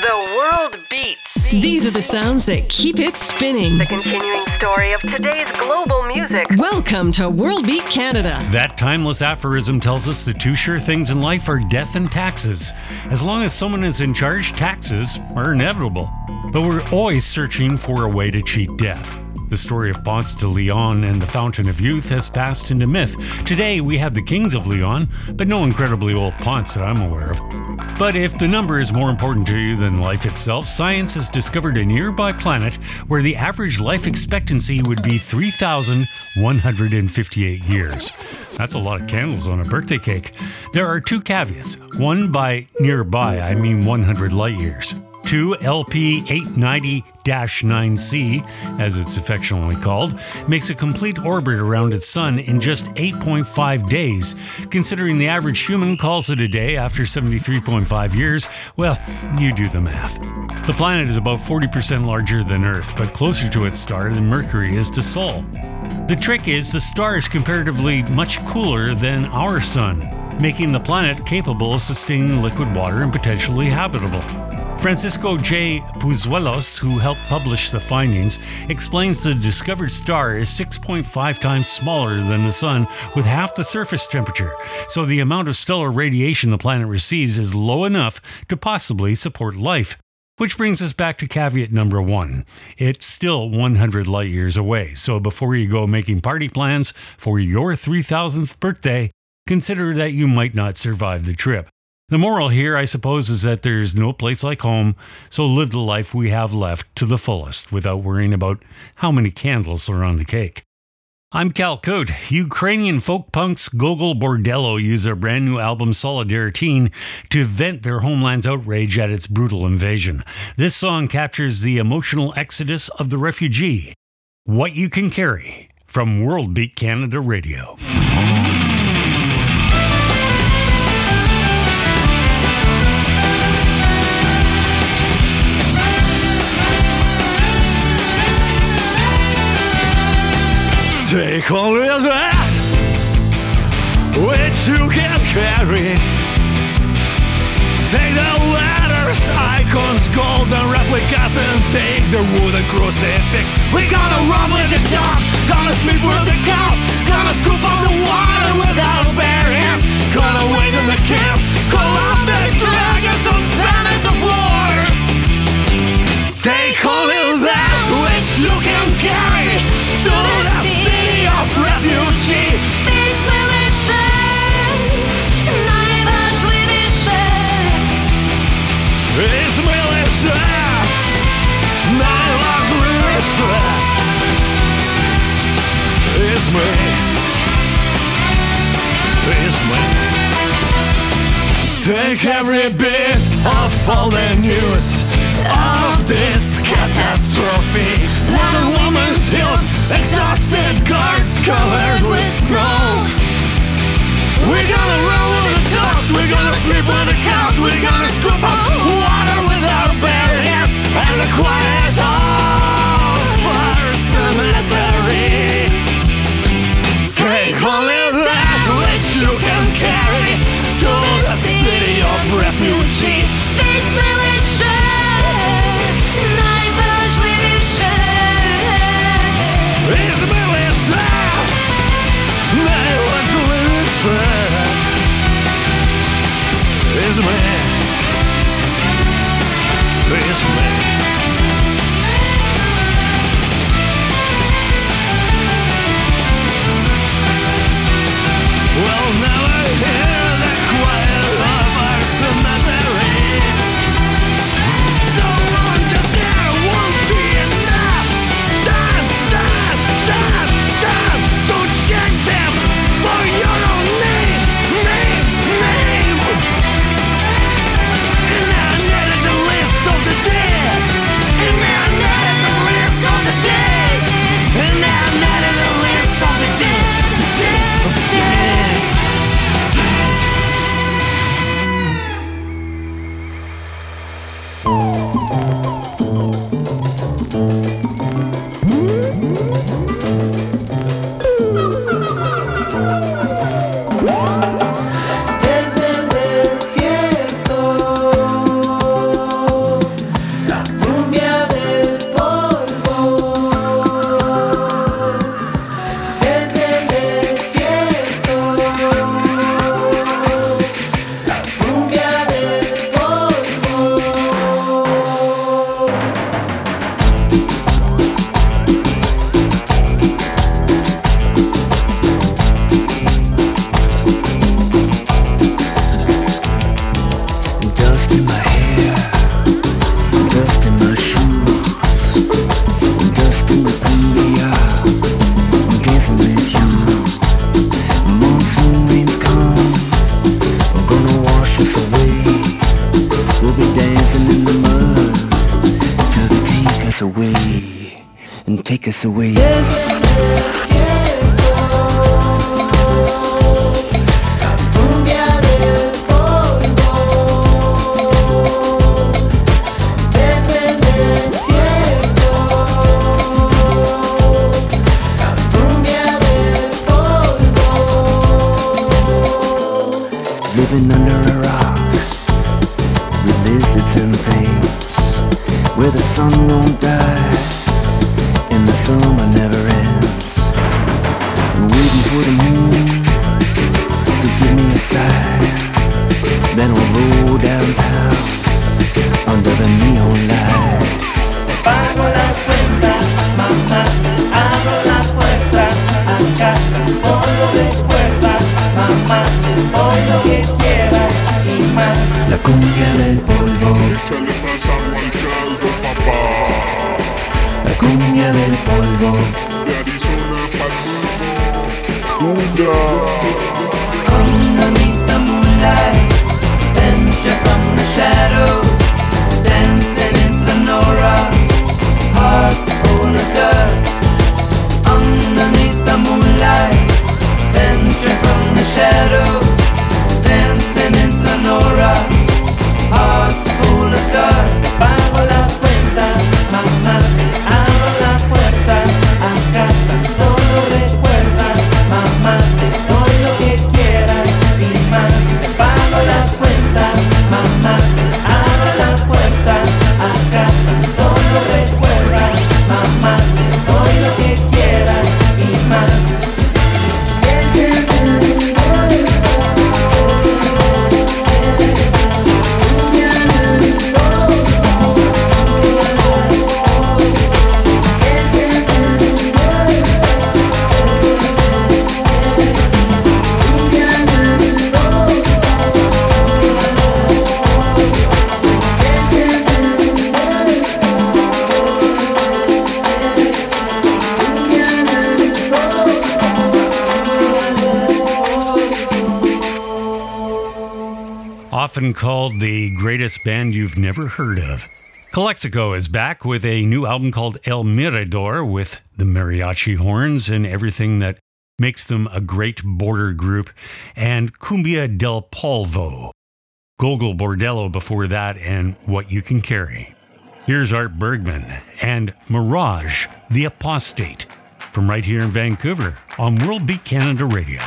The world beats. These are the sounds that keep it spinning. The continuing story of today's global music. Welcome to World Beat Canada. That timeless aphorism tells us the two sure things in life are death and taxes. As long as someone is in charge, taxes are inevitable. But we're always searching for a way to cheat death. The story of Ponce de Leon and the Fountain of Youth has passed into myth. Today we have the Kings of Leon, but no incredibly old Ponce that I'm aware of. But if the number is more important to you than life itself, science has discovered a nearby planet where the average life expectancy would be 3,158 years. That's a lot of candles on a birthday cake. There are two caveats. One by nearby, I mean 100 light years. 2 LP 890 9C, as it's affectionately called, makes a complete orbit around its sun in just 8.5 days. Considering the average human calls it a day after 73.5 years, well, you do the math. The planet is about 40% larger than Earth, but closer to its star than Mercury is to Sol. The trick is the star is comparatively much cooler than our sun, making the planet capable of sustaining liquid water and potentially habitable. Francisco J. Pozuelos, who helped publish the findings, explains the discovered star is 6.5 times smaller than the Sun with half the surface temperature, so the amount of stellar radiation the planet receives is low enough to possibly support life. Which brings us back to caveat number one. It's still 100 light years away, so before you go making party plans for your 3000th birthday, consider that you might not survive the trip. The moral here, I suppose, is that there's no place like home, so live the life we have left to the fullest without worrying about how many candles are on the cake. I'm Cal Koat. Ukrainian folk punks Gogol Bordello use their brand new album Solidarity to vent their homeland's outrage at its brutal invasion. This song captures the emotional exodus of the refugee. What You Can Carry from World Beat Canada Radio. Take only that which you can carry. Take the letters, icons, golden replicas, and take the wooden crucifix. We gonna run with the dogs, gonna sleep with the cows, gonna scoop up the water without bare hands, gonna wait in the camps, city of refugee. Izmiliše, najvažnejše Izmi, izmi Take every bit of all the news of this catastrophe. One woman's heels, exhausted guards covered with snow. We're gonna run with the dogs, we're gonna sleep with the cows, we're gonna scoop up water with our bare hands and the quiet away. called The Greatest Band You've Never Heard of. Calexico is back with a new album called El Mirador with the mariachi horns and everything that makes them a great border group, and Cumbia del Polvo, Gogol Bordello before that, and What You Can Carry. Here's Art Bergmann and Mirage, The Apostate, from right here in Vancouver on World Beat Canada Radio.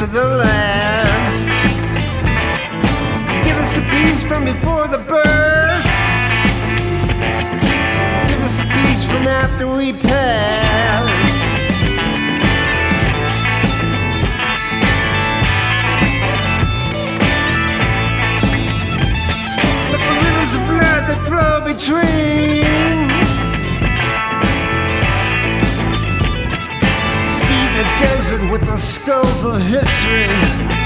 after the last. Give us a piece from before the birth. Give us a piece from after we pass. Let the rivers of blood that flow between. with the skulls of history.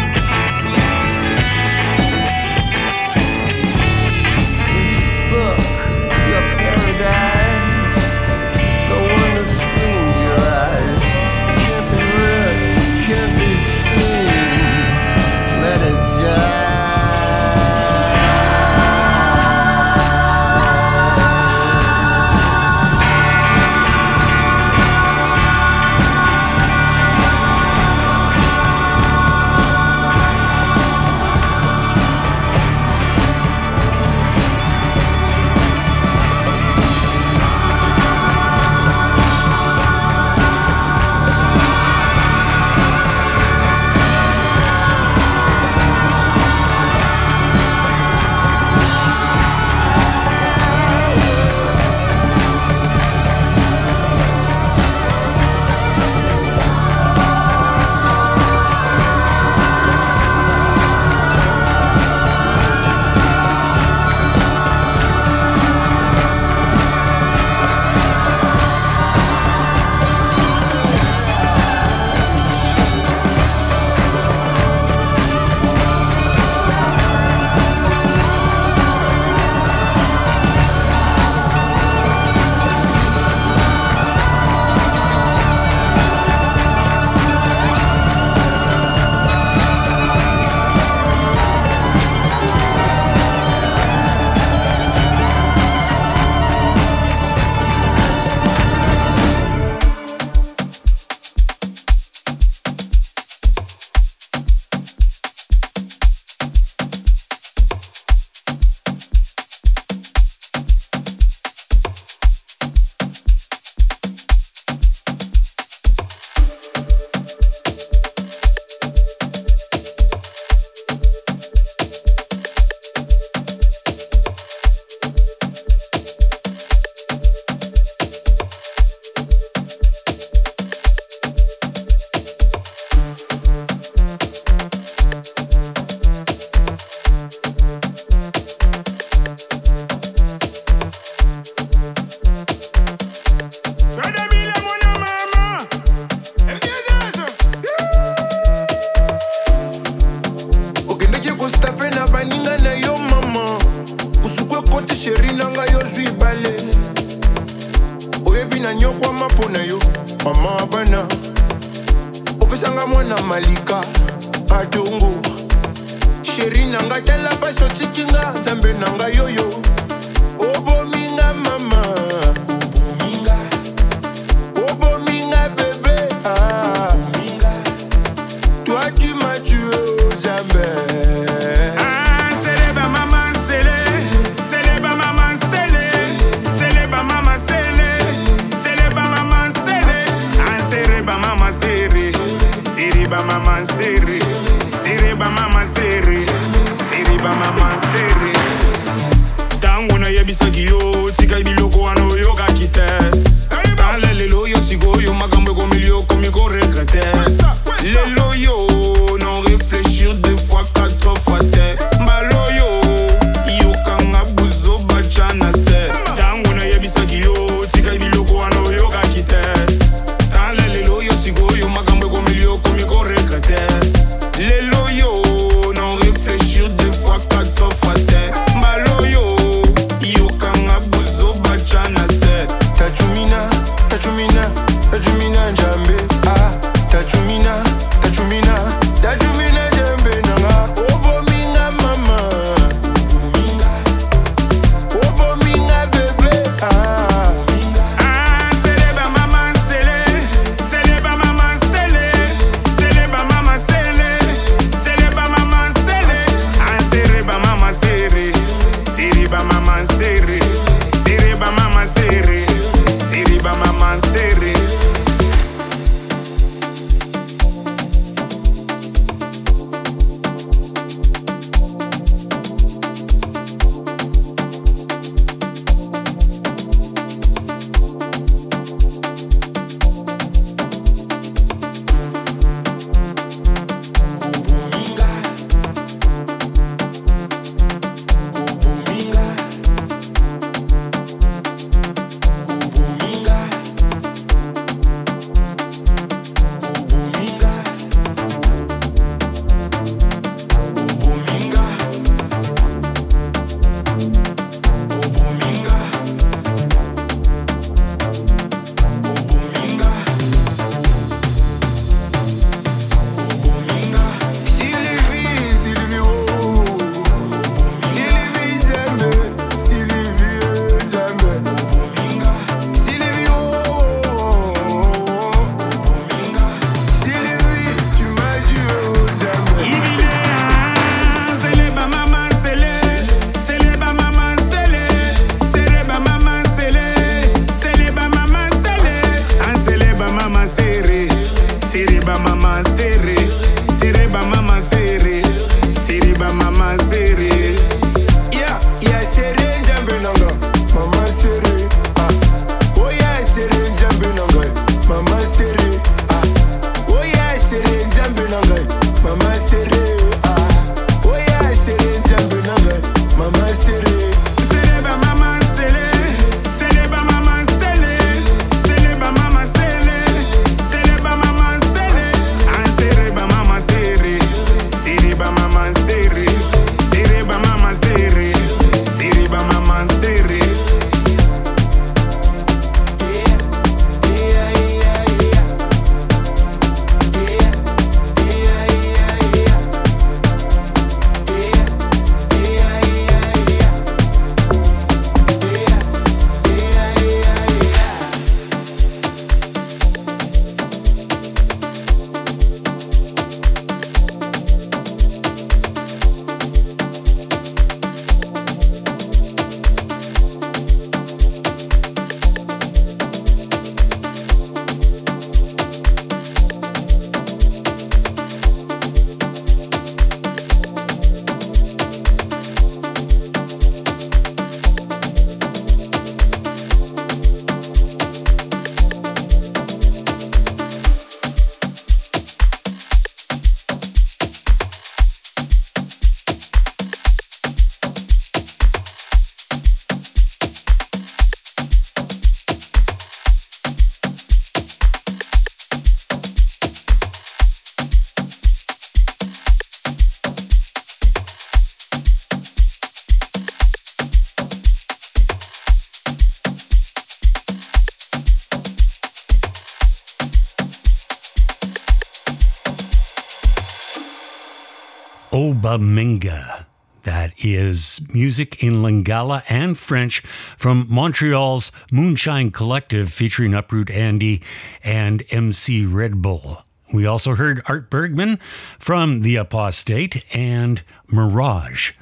Obami Nga. That is music in Lingala and French from Montreal's Moonshine Collective featuring Uproot Andy and MC Red Bull. We also heard Art Bergmann from The Apostate and Mirage.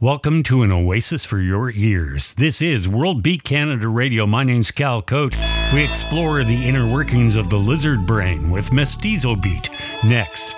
Welcome to an oasis for your ears. This is World Beat Canada Radio. My name's Cal Koat. We explore the inner workings of the lizard brain with Mestizo Beat next.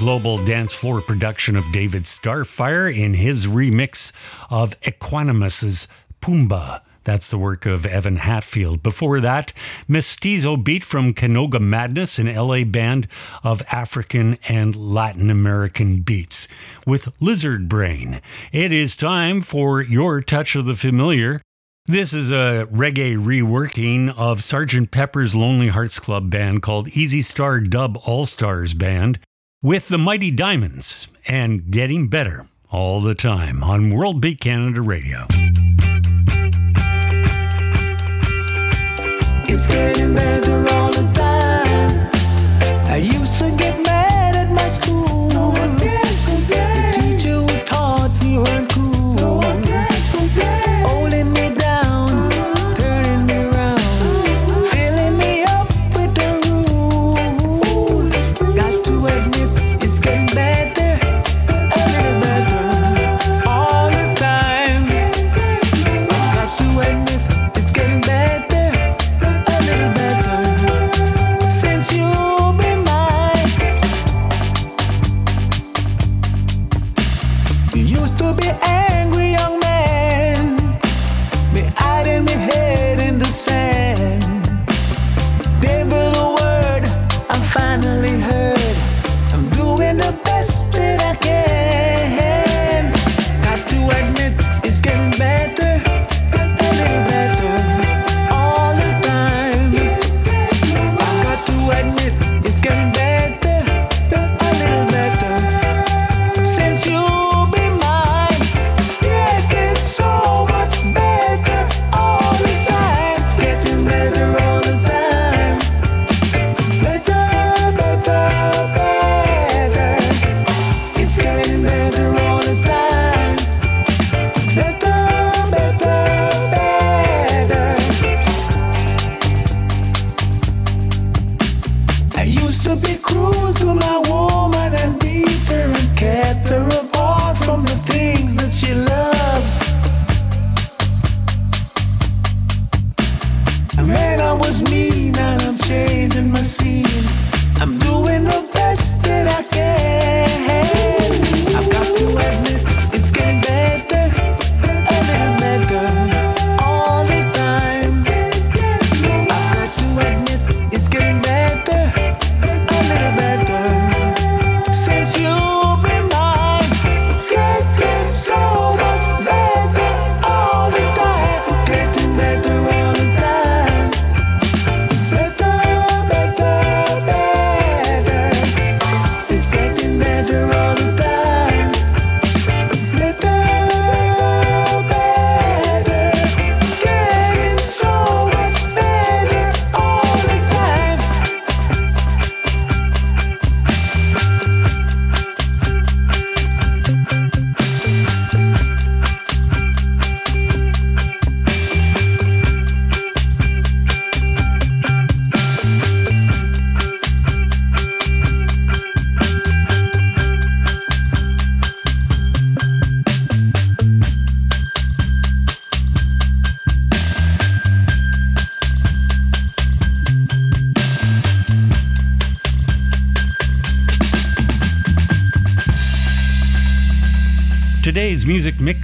Global dance floor production of David Starfire in his remix of Equanimous's Pumba. That's the work of Evan Hatfield. Before that, Mestizo beat from Canoga Madness, an LA band of African and Latin American beats, with Lizard Brain. It is time for your touch of the familiar. This is a reggae reworking of Sgt. Pepper's Lonely Hearts Club band called Easy Star Dub All Stars Band with the Mighty Diamonds and getting better all the time on World Beat Canada Radio. It's getting better all the time. I used to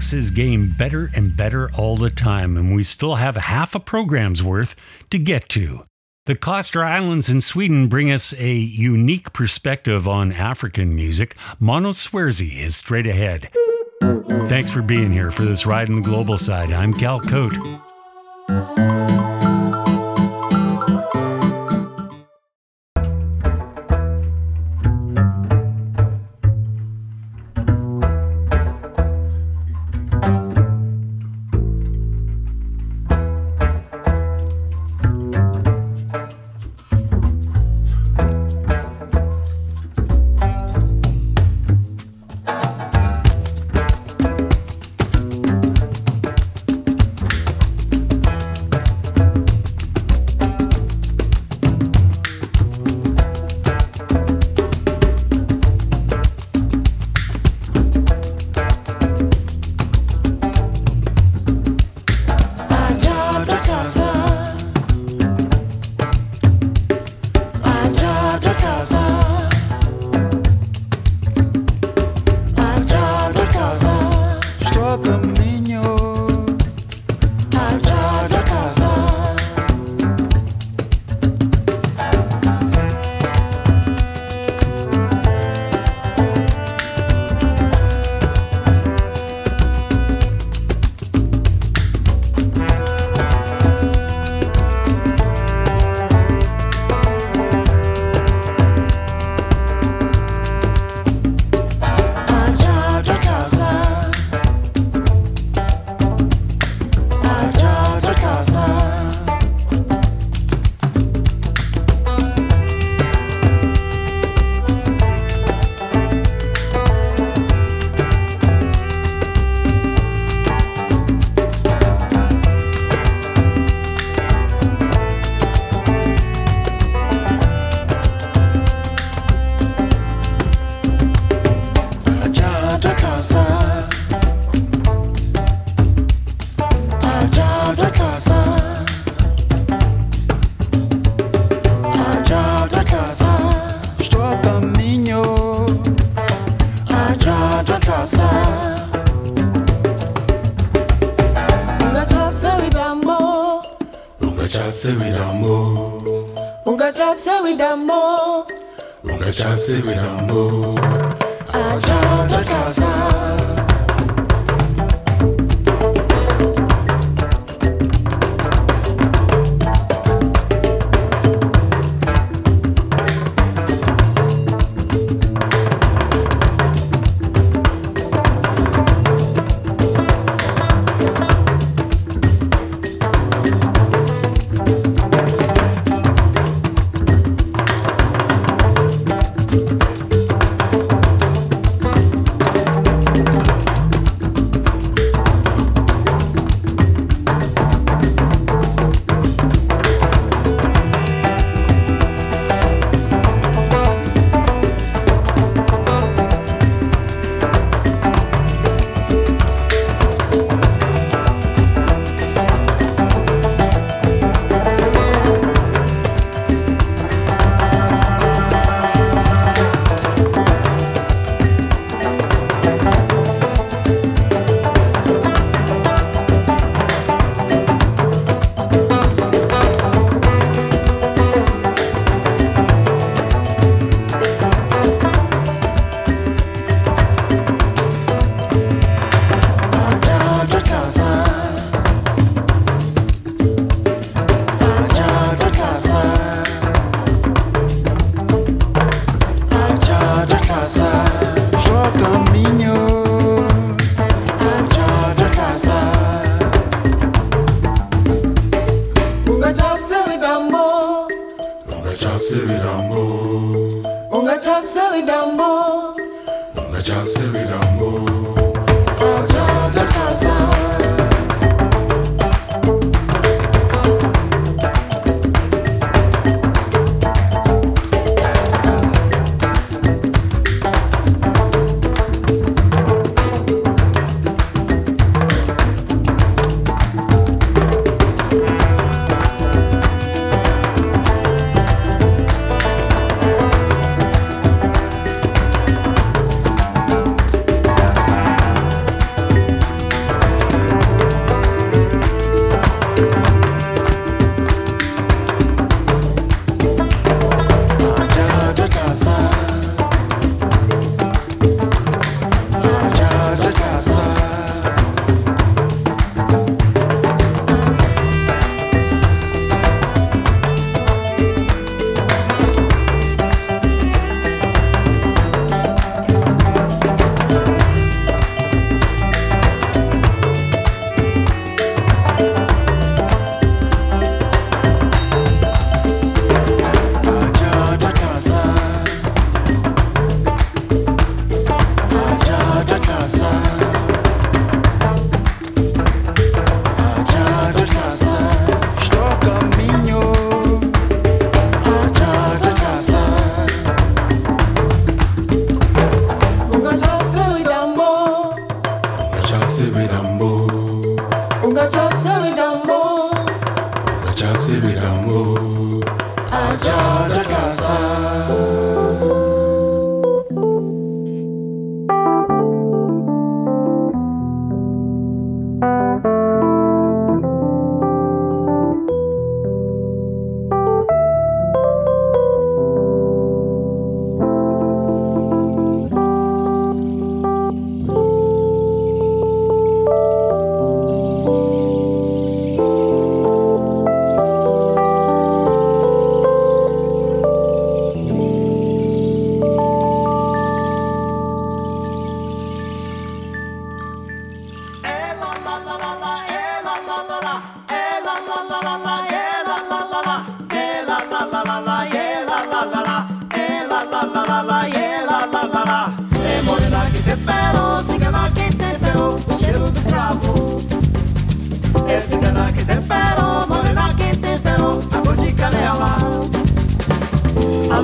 music mix is getting better and better all the time, and we still have half a program's worth to get to. The Koster Islands in Sweden bring us a unique perspective on African music. Monoswezi is straight ahead. Thanks for being here for this ride in the global side. I'm Cal Koat. secret don't move.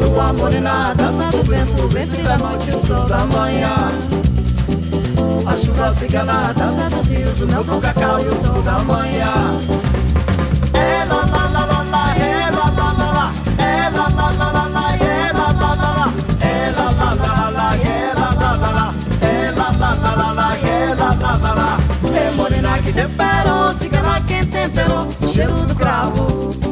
Lua morena dança do vento, ventre da noite, o sol da manhã. A chuva cigana dança dos rios, o meu com cacau e o sol da manhã. É lá lá lá lá lá, é lá lá lá lá, é lá lá lá lá lá, é lá lá lá é é é é. É morena que temperou, cigana que temperou o cheiro do cravo.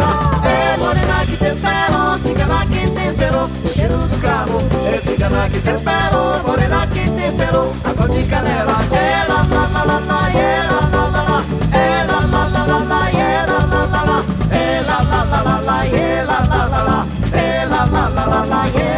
cigana que temperou o cheiro do cravo. É cigana que temperou, morena que temperou a cor de canela. É lá lá lá lá é lá lá lá é lá lá lá lá é lá lá lá é lá lá lá lá é lá lá lá é lá lá lá lá lá,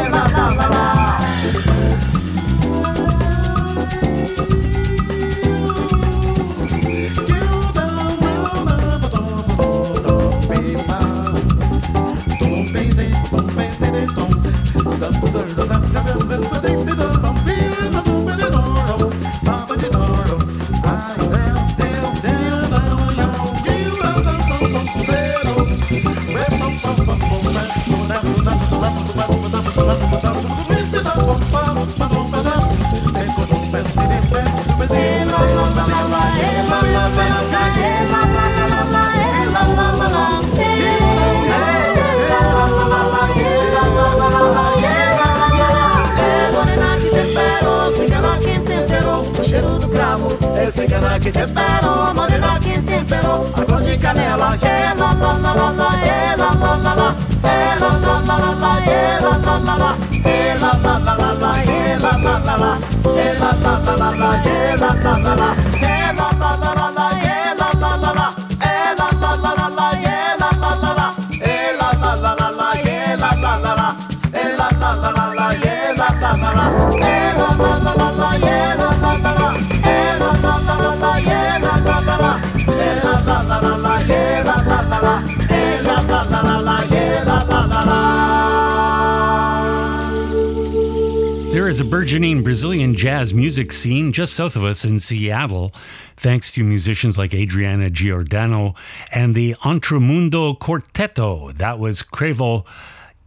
burgeoning Brazilian jazz music scene just south of us in Seattle, thanks to musicians like Adriana Giordano and the Entremundo Quarteto. That was Cravo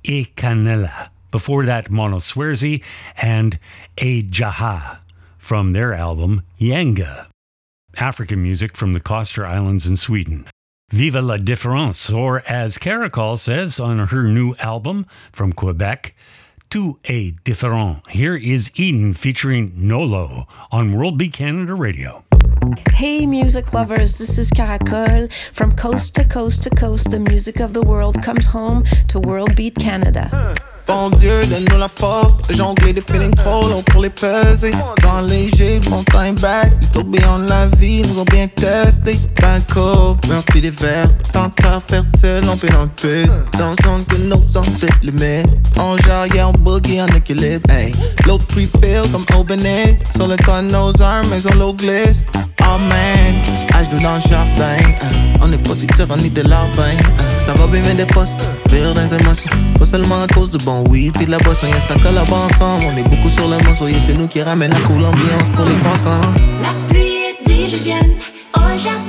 e Canela. Before that, Monoswezi and A Djaha from their album Yanga. African music from the Koster Islands in Sweden. Viva la différence, or as Caracol says on her new album from Quebec, Tout est différent. Here is Eden featuring KNOLO on World Beat Canada Radio. Hey, music lovers, this is Caracol. From coast to coast to coast, the music of the world comes home to World Beat Canada. Bon Dieu, donne-nous la force de jongler des feelings trop longs pour les peser. Dans léger, bon time back, plutôt bien la vie, nous ont bien testé. Banco, meurtri des verres, tant à faire seul, on peut en peu. Dans le zone que nos ancêtres le mettent. En jarrière, en boogie, en équilibre. Hey. L'autre prefill comme Aubenet. Sur le de nos armes, mais on l'eau glisse. Oh de le jardin. hein. On est tirs, on est de l'arbin. Ça va bien, mais des postes, vire dans les émotions. Pas seulement à cause du bon weed puis de la boisson. Y'a ça collab ensemble. On est beaucoup sur le morceau. Yeah, c'est nous qui ramène la cool ambiance pour les passants. La pluie est diluvienne au jardin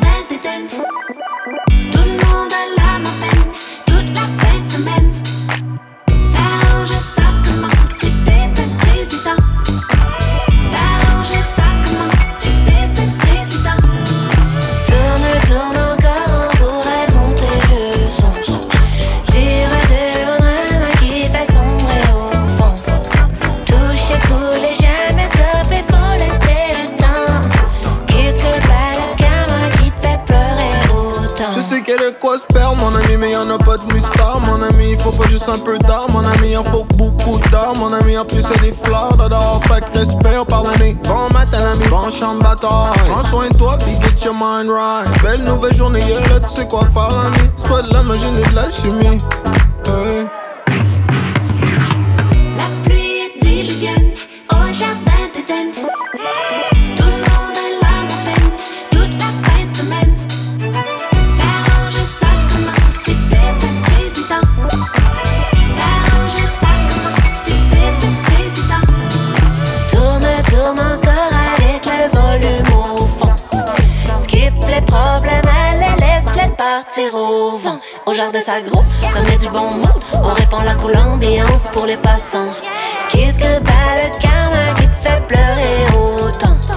faut pas juste un peu d'art, mon ami. Il faut beaucoup d'art, mon ami. En plus, c'est des fleurs d'or. Fait que respect, on parle année. Bon matin, ami, bon champ de bataille. Prends soin de toi, puis get your mind right. Belle nouvelle journée, là, tu sais quoi faire, ami. C'est pas de la magie, de la chimie. Hey. Partir au vent. Au jardin, ça groupe, ça met du bon monde. On répand la cool ambiance pour les passants. Qu'est-ce que bat le karma qui te fait pleurer autant?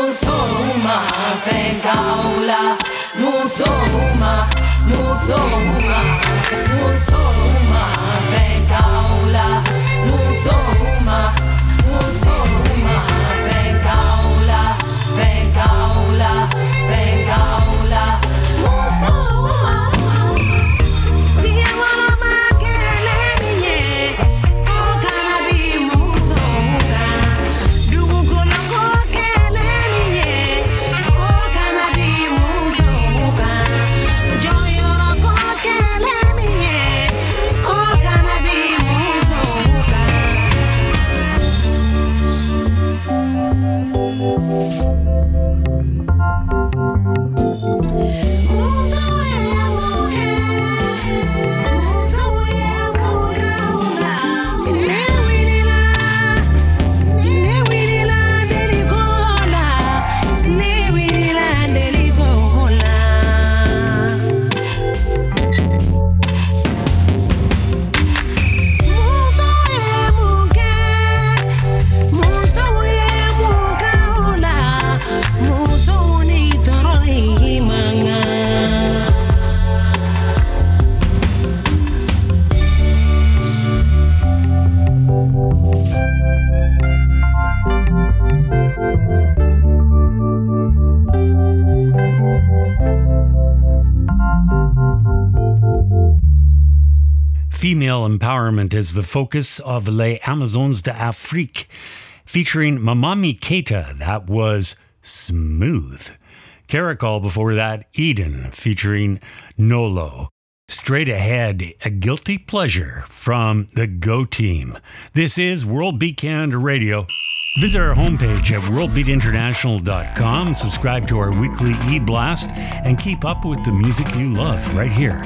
Musoma, Fenkaula, Musoma, Musoma, Musoma, female empowerment is the focus of Les Amazones d'Afrique, featuring Mamani Keita. That was smooth. Caracol before that, Eden, featuring KNOLO. Straight ahead, a guilty pleasure from the Go Team. This is World Beat Canada Radio. Visit our homepage at worldbeatinternational.com, subscribe to our weekly e blast, and keep up with the music you love right here.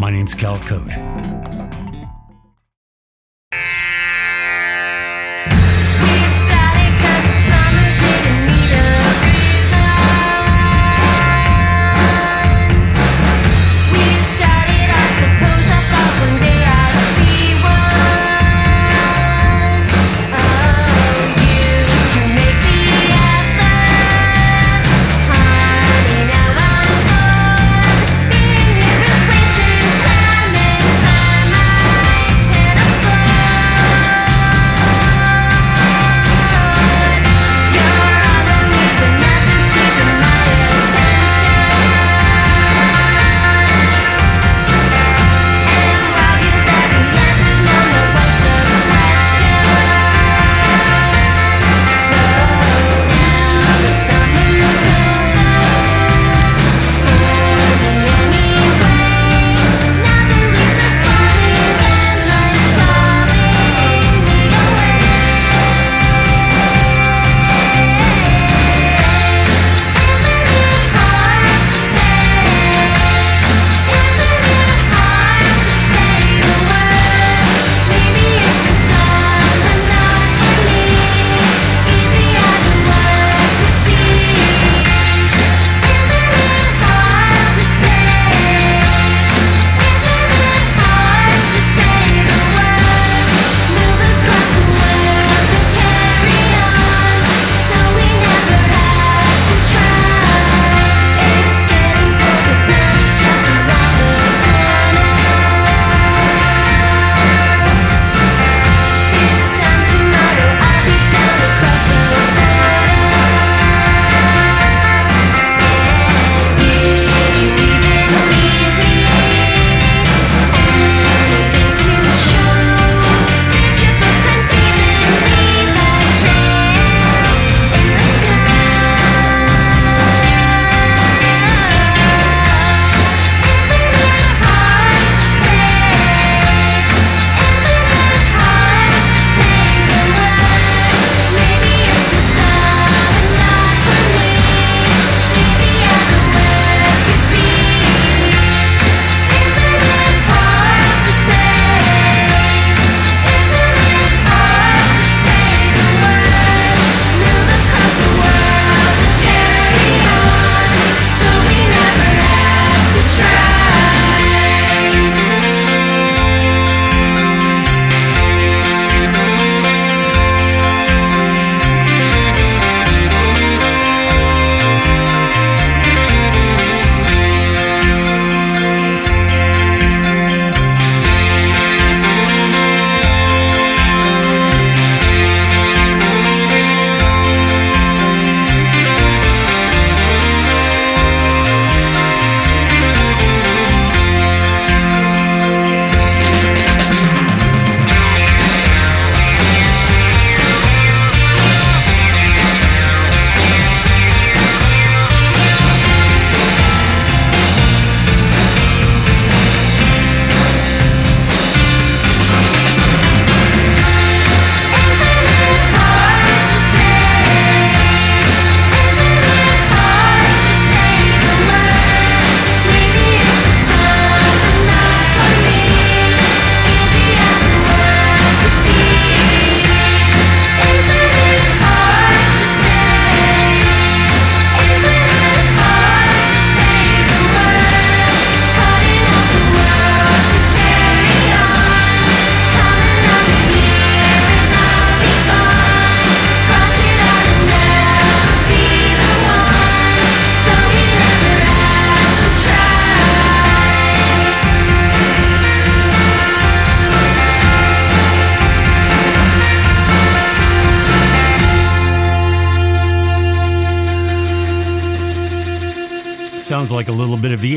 My name's Cal Koat you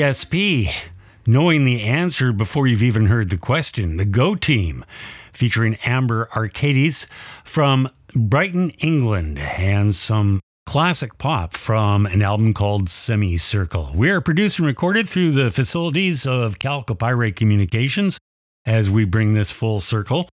ESP. knowing the answer before you've even heard the question. The Go Team, featuring Amber Arcades from Brighton, England, and some classic pop from an album called Semicircle. We are produced and recorded through the facilities of Calcopyrate Communications as we bring this full circle.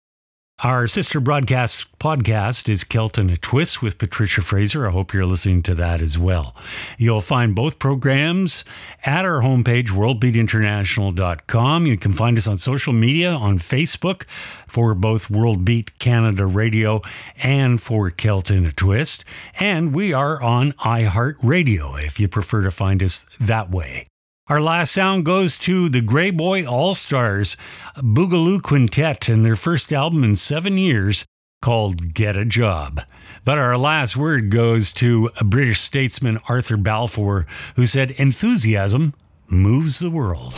Our sister broadcast podcast is Kelton a Twist with Patricia Fraser. I hope you're listening to that as well. You'll find both programs at our homepage, worldbeatinternational.com. You can find us on social media on Facebook for both World Beat Canada Radio and for Kelton a Twist. And we are on iHeartRadio if you prefer to find us that way. Our last sound goes to the Greyboy Allstars, Boogaloo Quintet, and their first album in seven years called Get a Job. But our last word goes to British statesman Arthur Balfour, who said, Enthusiasm moves the world.